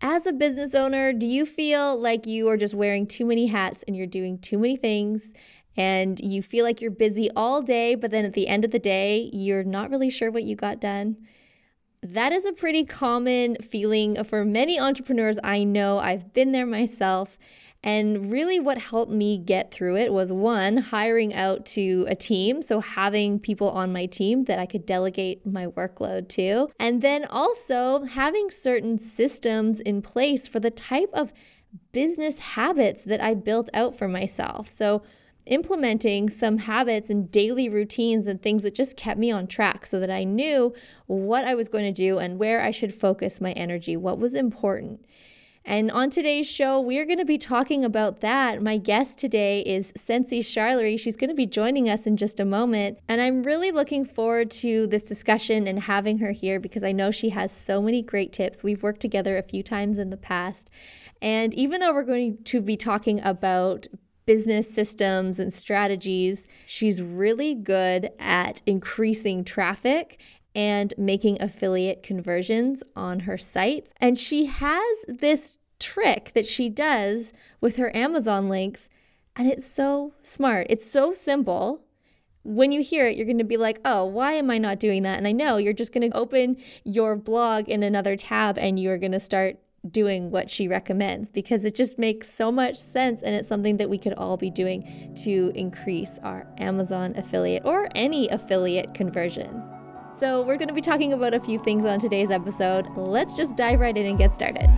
As a business owner, do you feel like you are just wearing too many hats and you're doing too many things and you feel like you're busy all day, but then at the end of the day, you're not really sure what you got done? That is a pretty common feeling for many entrepreneurs I know. I've been there myself. And really, what helped me get through it was one, hiring out to a team. So, having people on my team that I could delegate my workload to. And then also having certain systems in place for the type of business habits that I built out for myself. So, implementing some habits and daily routines and things that just kept me on track so that I knew what I was going to do and where I should focus my energy, what was important. And on today's show, we are going to be talking about that. My guest today is Sensi Charlery. She's going to be joining us in just a moment. And I'm really looking forward to this discussion and having her here because I know she has so many great tips. We've worked together a few times in the past. And even though we're going to be talking about business systems and strategies, she's really good at increasing traffic and making affiliate conversions on her sites. And she has this trick that she does with her Amazon links, and it's so smart. It's so simple. When you hear it, you're going to be like, oh, why am I not doing that? And I know you're just going to open your blog in another tab and you're going to start doing what she recommends because it just makes so much sense and it's something that we could all be doing to increase our Amazon affiliate or any affiliate conversions. So, we're going to be talking about a few things on today's episode. Let's just dive right in and get started.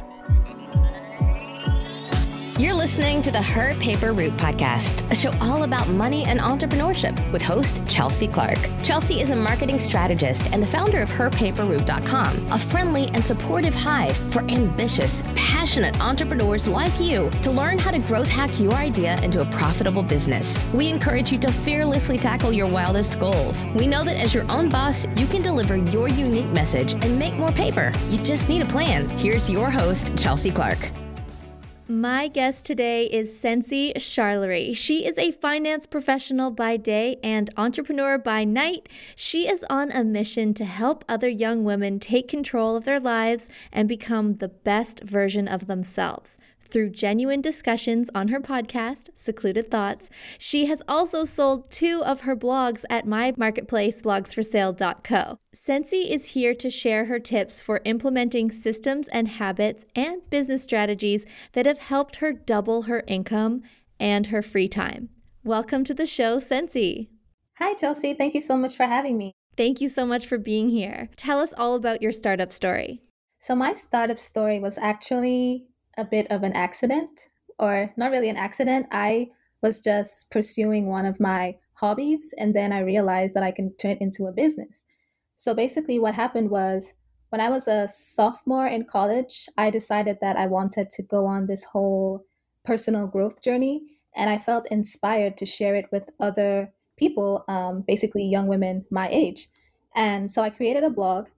You're listening to the Her Paper Route podcast, a show all about money and entrepreneurship with host Chelsea Clark. Chelsea is a marketing strategist and the founder of HerPaperRoute.com, a friendly and supportive hive for ambitious, passionate entrepreneurs like you to learn how to growth hack your idea into a profitable business. We encourage you to fearlessly tackle your wildest goals. We know that as your own boss, you can deliver your unique message and make more paper. You just need a plan. Here's your host, Chelsea Clark. My guest today is Sensi Charlery. She is a finance professional by day and entrepreneur by night. She is on a mission to help other young women take control of their lives and become the best version of themselves through genuine discussions on her podcast, Secluded Thoughts. She has also sold two of her blogs at my marketplace, blogsforsale.co. Sensi is here to share her tips for implementing systems and habits and business strategies that have helped her double her income and her free time. Welcome to the show, Sensi. Hi, Chelsea. Thank you so much for having me. Thank you so much for being here. Tell us all about your startup story. So, my startup story was actually a bit of an accident, or not really an accident. I was just pursuing one of my hobbies, and then I realized that I can turn it into a business. So basically, what happened was when I was a sophomore in college, I decided that I wanted to go on this whole personal growth journey, and I felt inspired to share it with other people, um, basically young women my age. And so I created a blog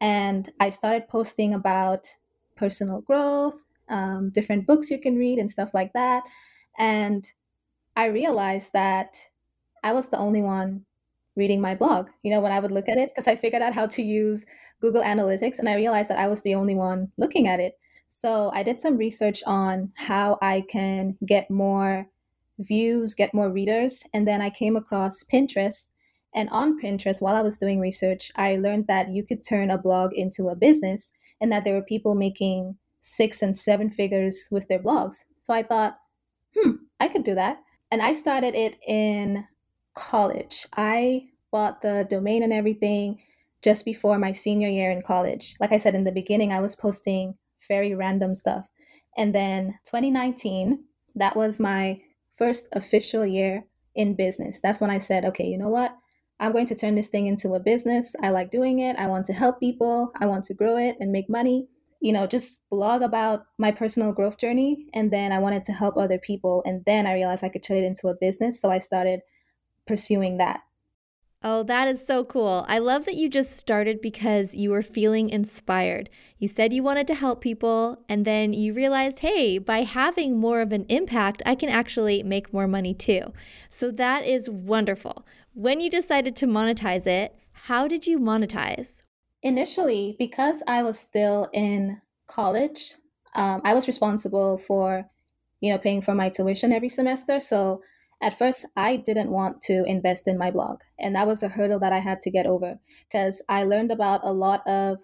and I started posting about personal growth, um, different books you can read and stuff like that. And I realized that I was the only one reading my blog. You know, when I would look at it, because I figured out how to use Google Analytics and I realized that I was the only one looking at it. So I did some research on how I can get more views, get more readers. And then I came across Pinterest. And on Pinterest, while I was doing research, I learned that you could turn a blog into a business and that there were people making six and seven figures with their blogs. So I thought, hmm, I could do that. And I started it in college. I bought the domain and everything just before my senior year in college. Like I said in the beginning, I was posting very random stuff. And then 2019, that was my first official year in business. That's when I said, okay, you know what? I'm going to turn this thing into a business. I like doing it. I want to help people. I want to grow it and make money you know, just blog about my personal growth journey. And then I wanted to help other people. And then I realized I could turn it into a business. So I started pursuing that. Oh, that is so cool. I love that you just started because you were feeling inspired. You said you wanted to help people, and then you realized, hey, by having more of an impact, I can actually make more money too. So that is wonderful. When you decided to monetize it, how did you monetize? Initially, because I was still in college, um, I was responsible for, you know, paying for my tuition every semester. So at first, I didn't want to invest in my blog. And that was a hurdle that I had to get over because I learned about a lot of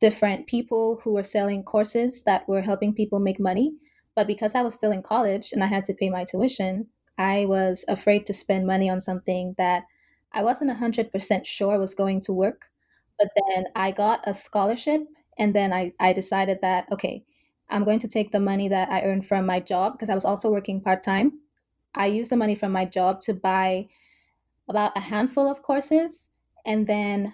different people who were selling courses that were helping people make money. But because I was still in college and I had to pay my tuition, I was afraid to spend money on something that I wasn't 100% sure was going to work. But then I got a scholarship, and then I, I decided that, okay, I'm going to take the money that I earned from my job because I was also working part time. I used the money from my job to buy about a handful of courses. And then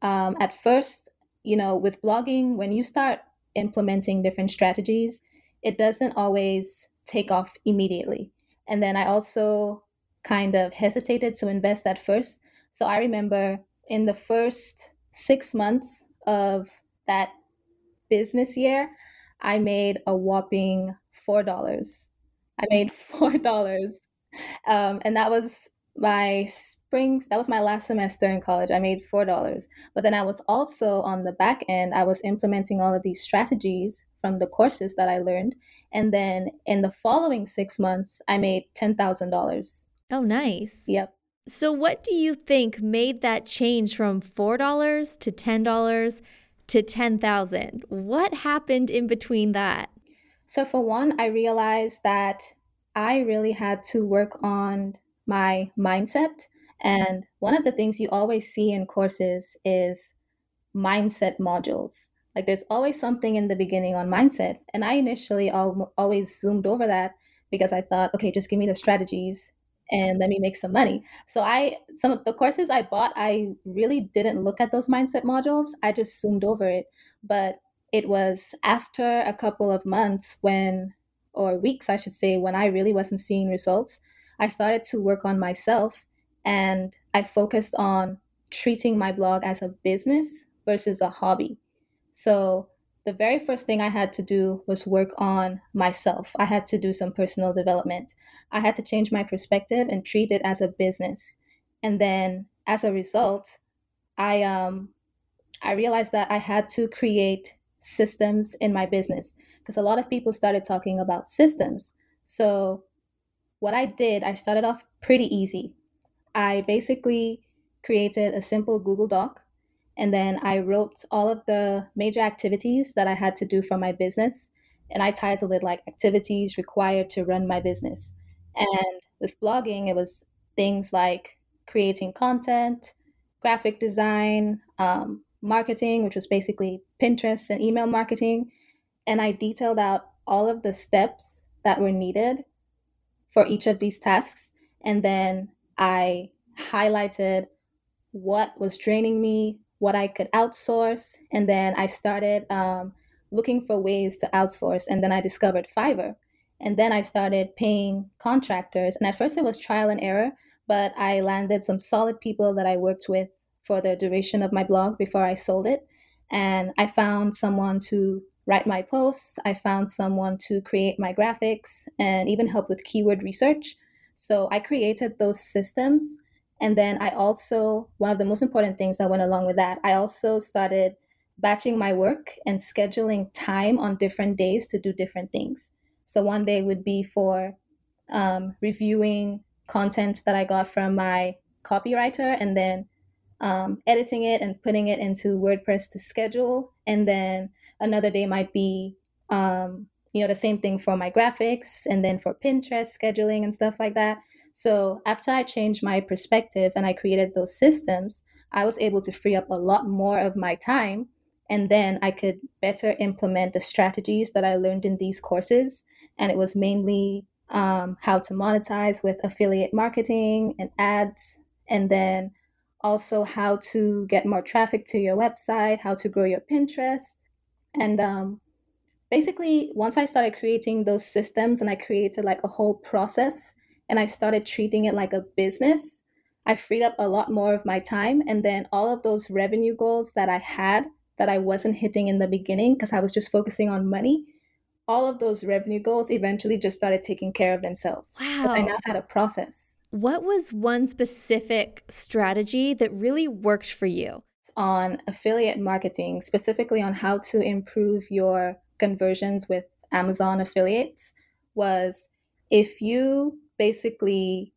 um, at first, you know, with blogging, when you start implementing different strategies, it doesn't always take off immediately. And then I also kind of hesitated to invest at first. So I remember in the first six months of that business year, I made a whopping $4. I made $4. Um, and that was my spring, that was my last semester in college. I made $4. But then I was also on the back end, I was implementing all of these strategies from the courses that I learned. And then in the following six months, I made $10,000. Oh, nice. Yep. So, what do you think made that change from $4 to $10 to 10,000? What happened in between that? So, for one, I realized that I really had to work on my mindset. And one of the things you always see in courses is mindset modules. Like there's always something in the beginning on mindset. And I initially al- always zoomed over that because I thought, okay, just give me the strategies and let me make some money. So I some of the courses I bought, I really didn't look at those mindset modules. I just zoomed over it. But it was after a couple of months when or weeks I should say when I really wasn't seeing results, I started to work on myself and I focused on treating my blog as a business versus a hobby. So the very first thing I had to do was work on myself. I had to do some personal development. I had to change my perspective and treat it as a business. And then as a result, I um I realized that I had to create systems in my business because a lot of people started talking about systems. So what I did, I started off pretty easy. I basically created a simple Google Doc and then I wrote all of the major activities that I had to do for my business. And I titled it like activities required to run my business. And with blogging, it was things like creating content, graphic design, um, marketing, which was basically Pinterest and email marketing. And I detailed out all of the steps that were needed for each of these tasks. And then I highlighted what was draining me, what I could outsource. And then I started um, looking for ways to outsource. And then I discovered Fiverr. And then I started paying contractors. And at first it was trial and error, but I landed some solid people that I worked with for the duration of my blog before I sold it. And I found someone to write my posts. I found someone to create my graphics and even help with keyword research. So I created those systems and then I also, one of the most important things that went along with that, I also started batching my work and scheduling time on different days to do different things. So one day would be for um, reviewing content that I got from my copywriter and then um, editing it and putting it into WordPress to schedule. And then another day might be, um, you know, the same thing for my graphics and then for Pinterest scheduling and stuff like that. So after I changed my perspective and I created those systems, I was able to free up a lot more of my time. And then I could better implement the strategies that I learned in these courses. And it was mainly um, how to monetize with affiliate marketing and ads. And then also how to get more traffic to your website, how to grow your Pinterest. And um, basically, once I started creating those systems and I created like a whole process and I started treating it like a business, I freed up a lot more of my time. And then all of those revenue goals that I had that I wasn't hitting in the beginning because I was just focusing on money, all of those revenue goals eventually just started taking care of themselves. Wow. I now had a process. What was one specific strategy that really worked for you? On affiliate marketing, specifically on how to improve your conversions with Amazon affiliates was if you basically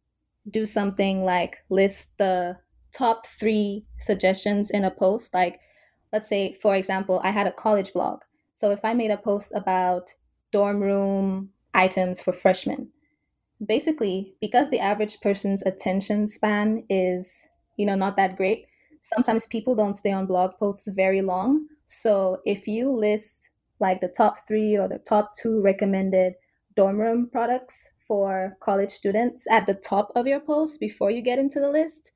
do something like list the top three suggestions in a post, like let's say, for example, I had a college blog. So if I made a post about dorm room items for freshmen, basically, because the average person's attention span is, you know, not that great, sometimes people don't stay on blog posts very long. So if you list like the top three or the top two recommended dorm room products for college students at the top of your post before you get into the list,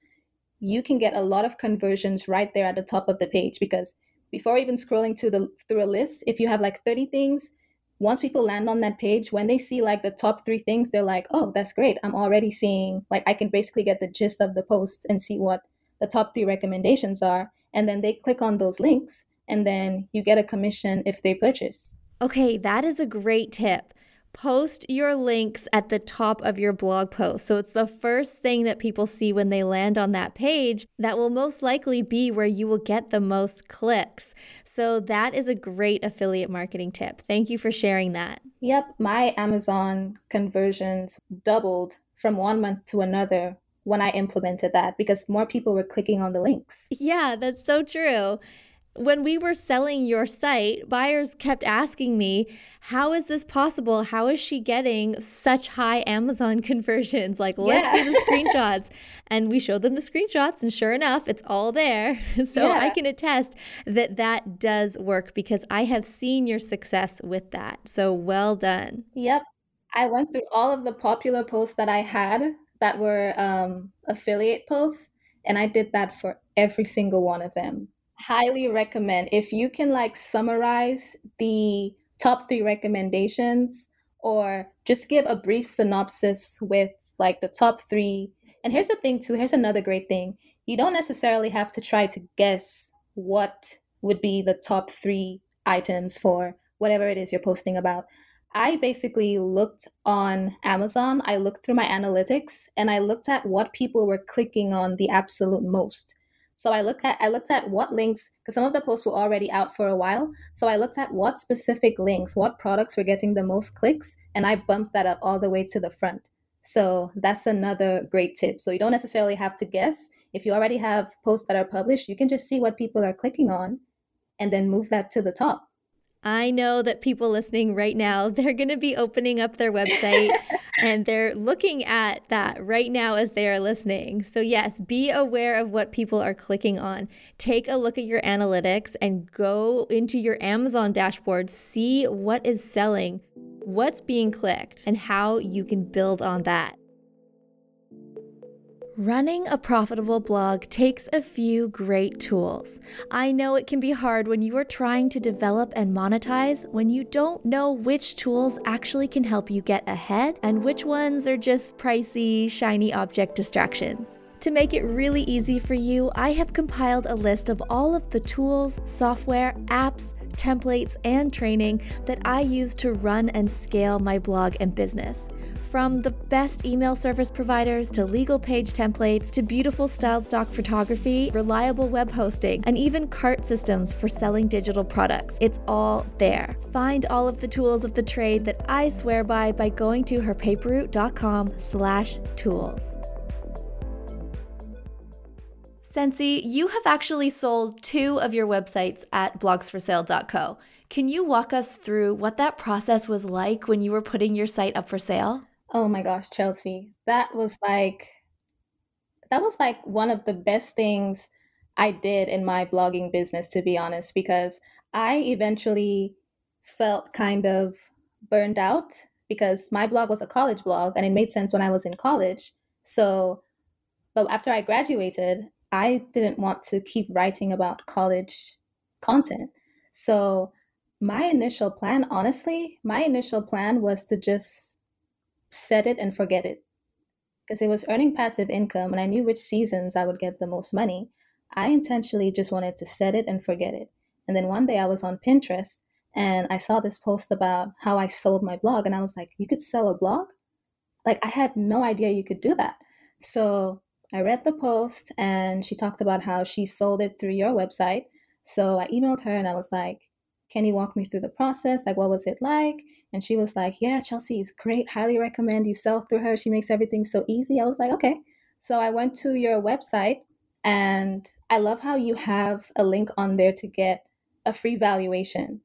you can get a lot of conversions right there at the top of the page because before even scrolling to the through a list, if you have like 30 things, once people land on that page, when they see like the top three things, they're like, oh, that's great. I'm already seeing, like, I can basically get the gist of the post and see what the top three recommendations are. And then they click on those links, and then you get a commission if they purchase. Okay, that is a great tip post your links at the top of your blog post. So it's the first thing that people see when they land on that page that will most likely be where you will get the most clicks. So that is a great affiliate marketing tip. Thank you for sharing that. Yep, my Amazon conversions doubled from one month to another when I implemented that because more people were clicking on the links. Yeah, that's so true when we were selling your site, buyers kept asking me, How is this possible? How is she getting such high Amazon conversions? Like, let's see the screenshots. and we showed them the screenshots, and sure enough, it's all there. so yeah. I can attest that that does work because I have seen your success with that. So well done. Yep. I went through all of the popular posts that I had that were um, affiliate posts, and I did that for every single one of them highly recommend if you can like summarize the top three recommendations or just give a brief synopsis with like the top three. And here's the thing, too. Here's another great thing. You don't necessarily have to try to guess what would be the top three items for whatever it is you're posting about. I basically looked on Amazon, I looked through my analytics, and I looked at what people were clicking on the absolute most. So I looked at I looked at what links because some of the posts were already out for a while. So I looked at what specific links, what products were getting the most clicks, and I bumped that up all the way to the front. So that's another great tip. So you don't necessarily have to guess. If you already have posts that are published, you can just see what people are clicking on and then move that to the top. I know that people listening right now, they're going to be opening up their website and they're looking at that right now as they are listening. So, yes, be aware of what people are clicking on. Take a look at your analytics and go into your Amazon dashboard, see what is selling, what's being clicked, and how you can build on that. Running a profitable blog takes a few great tools. I know it can be hard when you are trying to develop and monetize when you don't know which tools actually can help you get ahead and which ones are just pricey, shiny object distractions. To make it really easy for you, I have compiled a list of all of the tools, software, apps, templates, and training that I use to run and scale my blog and business. From the best email service providers to legal page templates to beautiful styled stock photography, reliable web hosting, and even cart systems for selling digital products. It's all there. Find all of the tools of the trade that I swear by by going to herpaperroute.com slash tools. Sensi, you have actually sold two of your websites at blogsforsale.co. Can you walk us through what that process was like when you were putting your site up for sale? Oh my gosh, Chelsea. That was like that was like one of the best things I did in my blogging business to be honest because I eventually felt kind of burned out because my blog was a college blog and it made sense when I was in college. So but after I graduated, I didn't want to keep writing about college content. So my initial plan, honestly, my initial plan was to just set it and forget it. Because it was earning passive income and I knew which seasons I would get the most money. I intentionally just wanted to set it and forget it. And then one day I was on Pinterest and I saw this post about how I sold my blog. And I was like, you could sell a blog? Like, I had no idea you could do that. So I read the post and she talked about how she sold it through your website. So I emailed her and I was like, can you walk me through the process? Like, what was it like? And she was like, Yeah, Chelsea is great. Highly recommend you sell through her. She makes everything so easy. I was like, Okay. So I went to your website and I love how you have a link on there to get a free valuation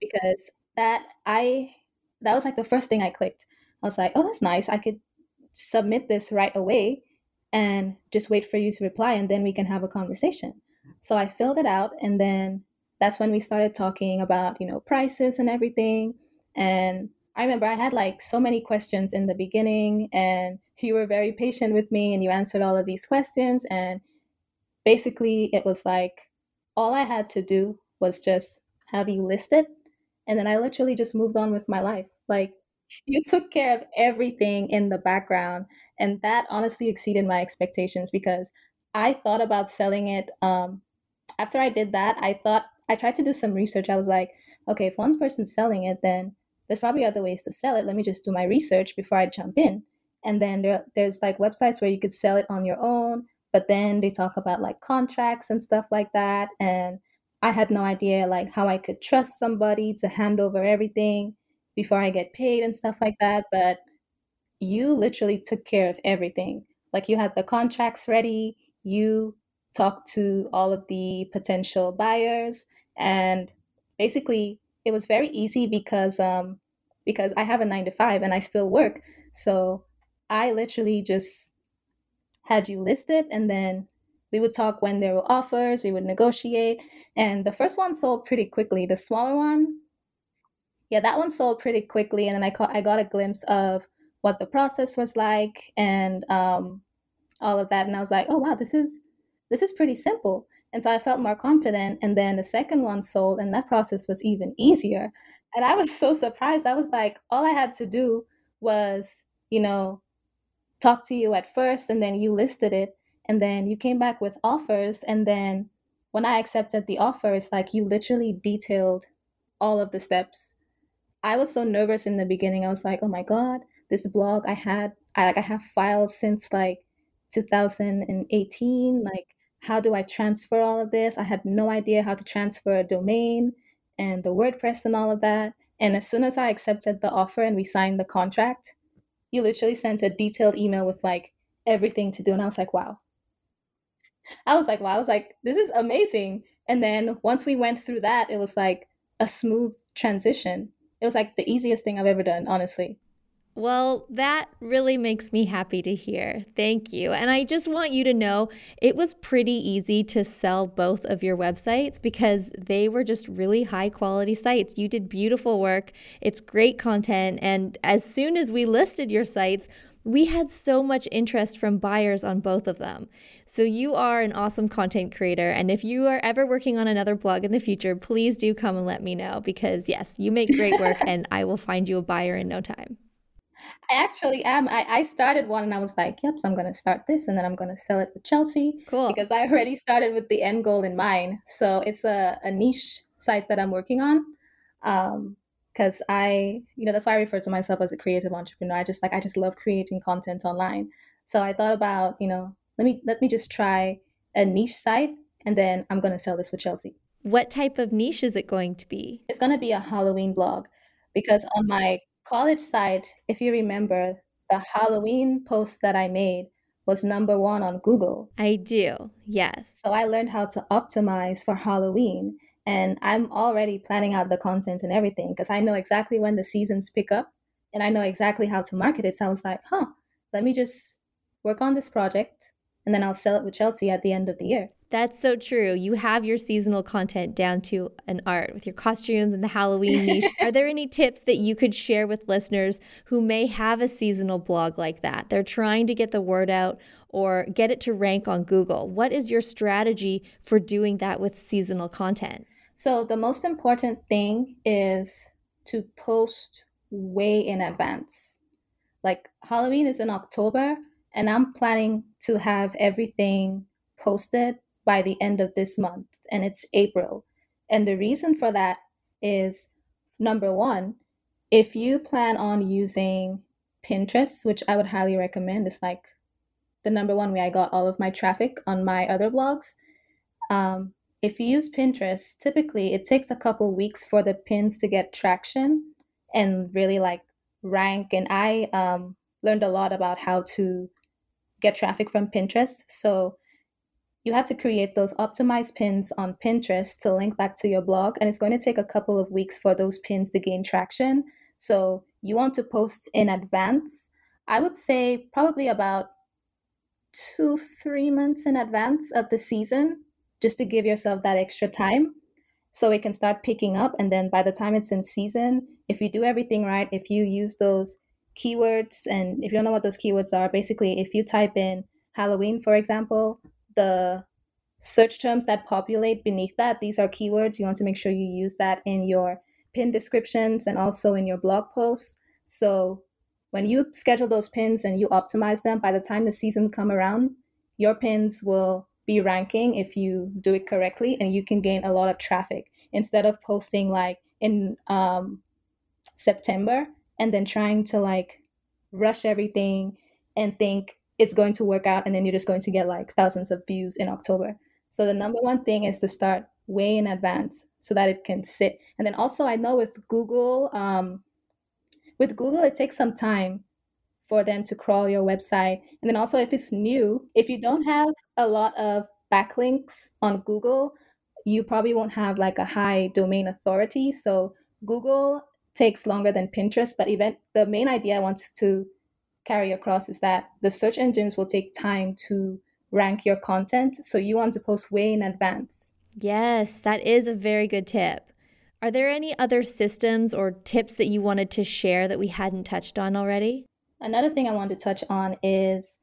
because that I that was like the first thing I clicked. I was like, oh, that's nice. I could submit this right away and just wait for you to reply and then we can have a conversation. So I filled it out and then that's when we started talking about, you know, prices and everything. And I remember I had like so many questions in the beginning and you were very patient with me and you answered all of these questions and basically it was like all I had to do was just have you listed and then I literally just moved on with my life. Like you took care of everything in the background and that honestly exceeded my expectations because I thought about selling it um after I did that, I thought I tried to do some research. I was like, okay, if one person's selling it, then there's probably other ways to sell it. Let me just do my research before I jump in. And then there, there's like websites where you could sell it on your own, but then they talk about like contracts and stuff like that. And I had no idea like how I could trust somebody to hand over everything before I get paid and stuff like that. But you literally took care of everything. Like you had the contracts ready, you talked to all of the potential buyers, and basically it was very easy because um because I have a nine to five and I still work. So I literally just had you listed and then we would talk when there were offers, we would negotiate. And the first one sold pretty quickly. The smaller one, yeah, that one sold pretty quickly. And then I, caught, I got a glimpse of what the process was like and um, all of that. And I was like, oh, wow, this is, this is pretty simple. And so I felt more confident. And then the second one sold, and that process was even easier. And I was so surprised. I was like, all I had to do was, you know, talk to you at first, and then you listed it and then you came back with offers and then when i accepted the offer it's like you literally detailed all of the steps. I was so nervous in the beginning. I was like oh my god this blog i had i like i have files since like 2018 like how do i transfer all of this? I had no idea how to transfer a domain and the wordpress and all of that and as soon as i accepted the offer and we signed the contract you literally sent a detailed email with like everything to do and i was like wow I was like, wow, I was like, this is amazing. And then once we went through that, it was like a smooth transition. It was like the easiest thing I've ever done, honestly. Well, that really makes me happy to hear. Thank you. And I just want you to know it was pretty easy to sell both of your websites because they were just really high quality sites. You did beautiful work, it's great content. And as soon as we listed your sites, we had so much interest from buyers on both of them. So, you are an awesome content creator. And if you are ever working on another blog in the future, please do come and let me know because, yes, you make great work and I will find you a buyer in no time. I actually am. I, I started one and I was like, yep, so I'm going to start this and then I'm going to sell it with Chelsea. Cool. Because I already started with the end goal in mind. So, it's a, a niche site that I'm working on. Um, because I, you know, that's why I refer to myself as a creative entrepreneur. I just like I just love creating content online. So I thought about, you know, let me let me just try a niche site and then I'm going to sell this with Chelsea. What type of niche is it going to be? It's going to be a Halloween blog because on my college site, if you remember, the Halloween post that I made was number 1 on Google. I do. Yes. So I learned how to optimize for Halloween and I'm already planning out the content and everything because I know exactly when the seasons pick up and I know exactly how to market it. So I was like, huh, let me just work on this project and then I'll sell it with Chelsea at the end of the year. That's so true. You have your seasonal content down to an art with your costumes and the Halloween niche. Are there any tips that you could share with listeners who may have a seasonal blog like that? They're trying to get the word out or get it to rank on Google. What is your strategy for doing that with seasonal content? So the most important thing is to post way in advance. Like Halloween is in October, and I'm planning to have everything posted by the end of this month, and it's April. And the reason for that is number one, if you plan on using Pinterest, which I would highly recommend, it's like the number one way I got all of my traffic on my other blogs. Um, if you use Pinterest, typically it takes a couple weeks for the pins to get traction and really like rank. And I um, learned a lot about how to get traffic from Pinterest. So you have to create those optimized pins on Pinterest to link back to your blog. And it's going to take a couple of weeks for those pins to gain traction. So you want to post in advance. I would say probably about two, three months in advance of the season, just to give yourself that extra time so it can start picking up. And then by the time it's in season, if you do everything right, if you use those keywords, and if you don't know what those keywords are, basically, if you type in Halloween, for example, the search terms that populate beneath that, these are keywords. You want to make sure you use that in your pin descriptions and also in your blog posts. So when you schedule those pins and you optimize them, by the time the season come around, your pins will be ranking if you do it correctly and you can gain a lot of traffic instead of posting like in um, September and then trying to like rush everything and think it's going to work out and then you're just going to get like thousands of views in October. So the number one thing is to start way in advance so that it can sit. And then also I know with Google, um, with Google it takes some time for them to crawl your website. And then also if it's new, if you don't have a lot of backlinks on Google, you probably won't have like a high domain authority. So Google takes longer than Pinterest, but event the main idea I want to carry across is that the search engines will take time to rank your content. So you want to post way in advance. Yes, that is a very good tip. Are there any other systems or tips that you wanted to share that we hadn't touched on already? Another thing I want to touch on is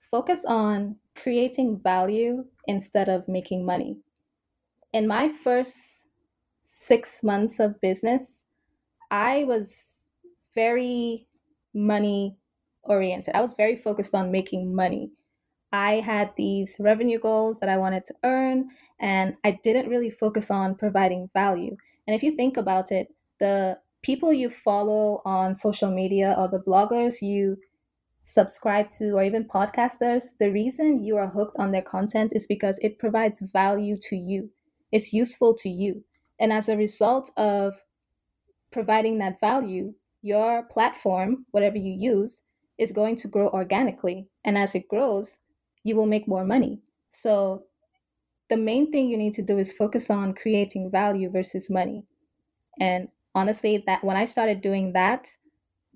focus on creating value instead of making money. In my first six months of business, I was very money oriented. I was very focused on making money. I had these revenue goals that I wanted to earn, and I didn't really focus on providing value. And if you think about it, the people you follow on social media or the bloggers you subscribe to or even podcasters, the reason you are hooked on their content is because it provides value to you. It's useful to you. And as a result of providing that value, your platform, whatever you use, is going to grow organically. And as it grows, you will make more money. So the main thing you need to do is focus on creating value versus money. And honestly, that when I started doing that,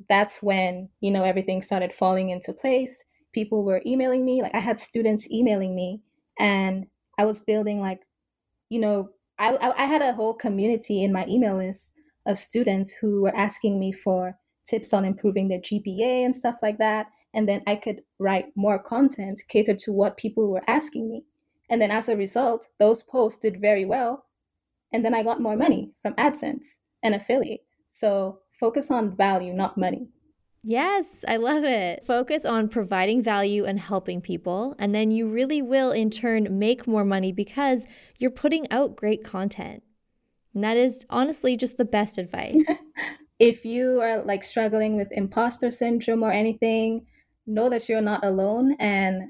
that's when, you know, everything started falling into place. People were emailing me, like I had students emailing me and I was building like, you know, I, I, had a whole community in my email list of students who were asking me for tips on improving their GPA and stuff like that. And then I could write more content catered to what people were asking me. And then as a result, those posts did very well. And then I got more money from AdSense and affiliate. So focus on value, not money. Yes, I love it. Focus on providing value and helping people, and then you really will in turn make more money because you're putting out great content. And that is honestly just the best advice. if you are like struggling with imposter syndrome or anything, know that you're not alone and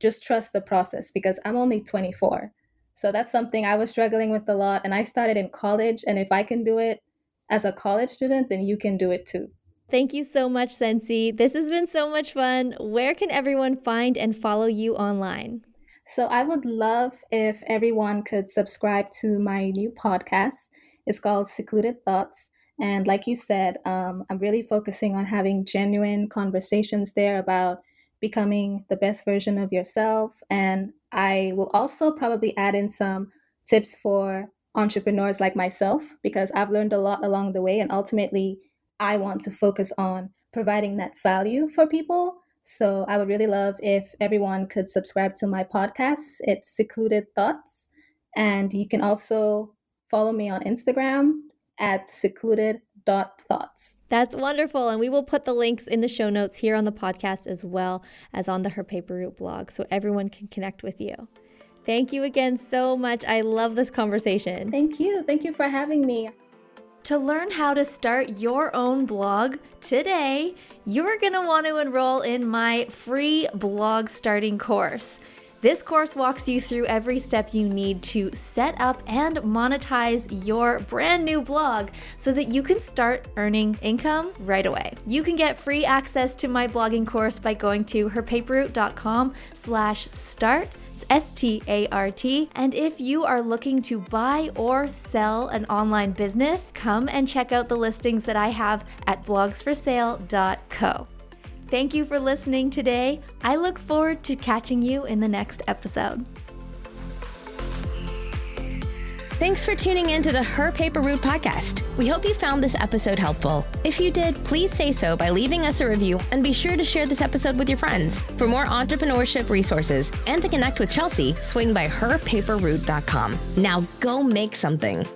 just trust the process because I'm only 24. So that's something I was struggling with a lot. And I started in college. And if I can do it as a college student, then you can do it too. Thank you so much, Sensi. This has been so much fun. Where can everyone find and follow you online? So I would love if everyone could subscribe to my new podcast. It's called Secluded Thoughts. And like you said, um, I'm really focusing on having genuine conversations there about becoming the best version of yourself. And I will also probably add in some tips for entrepreneurs like myself because I've learned a lot along the way. And ultimately, I want to focus on providing that value for people so I would really love if everyone could subscribe to my podcast. It's Secluded Thoughts. And you can also follow me on Instagram at secluded dot thoughts. That's wonderful. And we will put the links in the show notes here on the podcast as well as on the Her Paper Route blog so everyone can connect with you. Thank you again so much. I love this conversation. Thank you. Thank you for having me. To learn how to start your own blog today, you're going to want to enroll in my free blog starting course. This course walks you through every step you need to set up and monetize your brand new blog so that you can start earning income right away. You can get free access to my blogging course by going to herpaperroute.com slash start. It's S-T-A-R-T. And if you are looking to buy or sell an online business, come and check out the listings that I have at blogsforsale.co. Thank you for listening today. I look forward to catching you in the next episode. Thanks for tuning in to the Her Paper Route podcast. We hope you found this episode helpful. If you did, please say so by leaving us a review and be sure to share this episode with your friends. For more entrepreneurship resources and to connect with Chelsea, swing by herpaperroute.com. Now go make something.